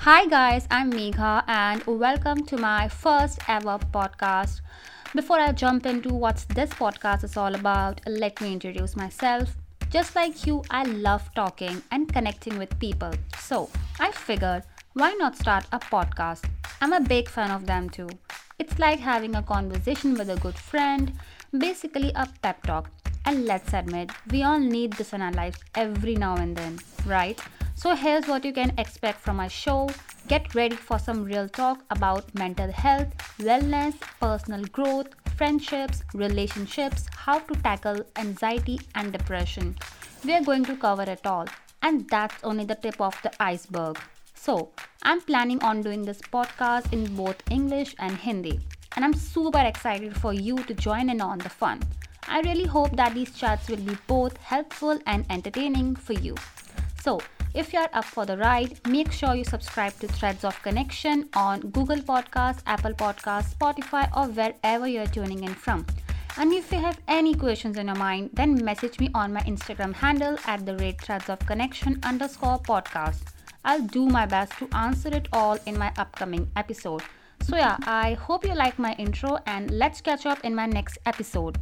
Hi, guys, I'm Megha, and welcome to my first ever podcast. Before I jump into what this podcast is all about, let me introduce myself. Just like you, I love talking and connecting with people. So, I figured why not start a podcast? I'm a big fan of them too. It's like having a conversation with a good friend, basically a pep talk. And let's admit, we all need this in our lives every now and then, right? So here's what you can expect from my show. Get ready for some real talk about mental health, wellness, personal growth, friendships, relationships, how to tackle anxiety and depression. We are going to cover it all, and that's only the tip of the iceberg. So, I'm planning on doing this podcast in both English and Hindi, and I'm super excited for you to join in on the fun. I really hope that these chats will be both helpful and entertaining for you. So, if you're up for the ride, make sure you subscribe to Threads of Connection on Google Podcasts, Apple Podcasts, Spotify, or wherever you're tuning in from. And if you have any questions in your mind, then message me on my Instagram handle at the rate threads of connection underscore podcast. I'll do my best to answer it all in my upcoming episode. So, yeah, I hope you like my intro and let's catch up in my next episode.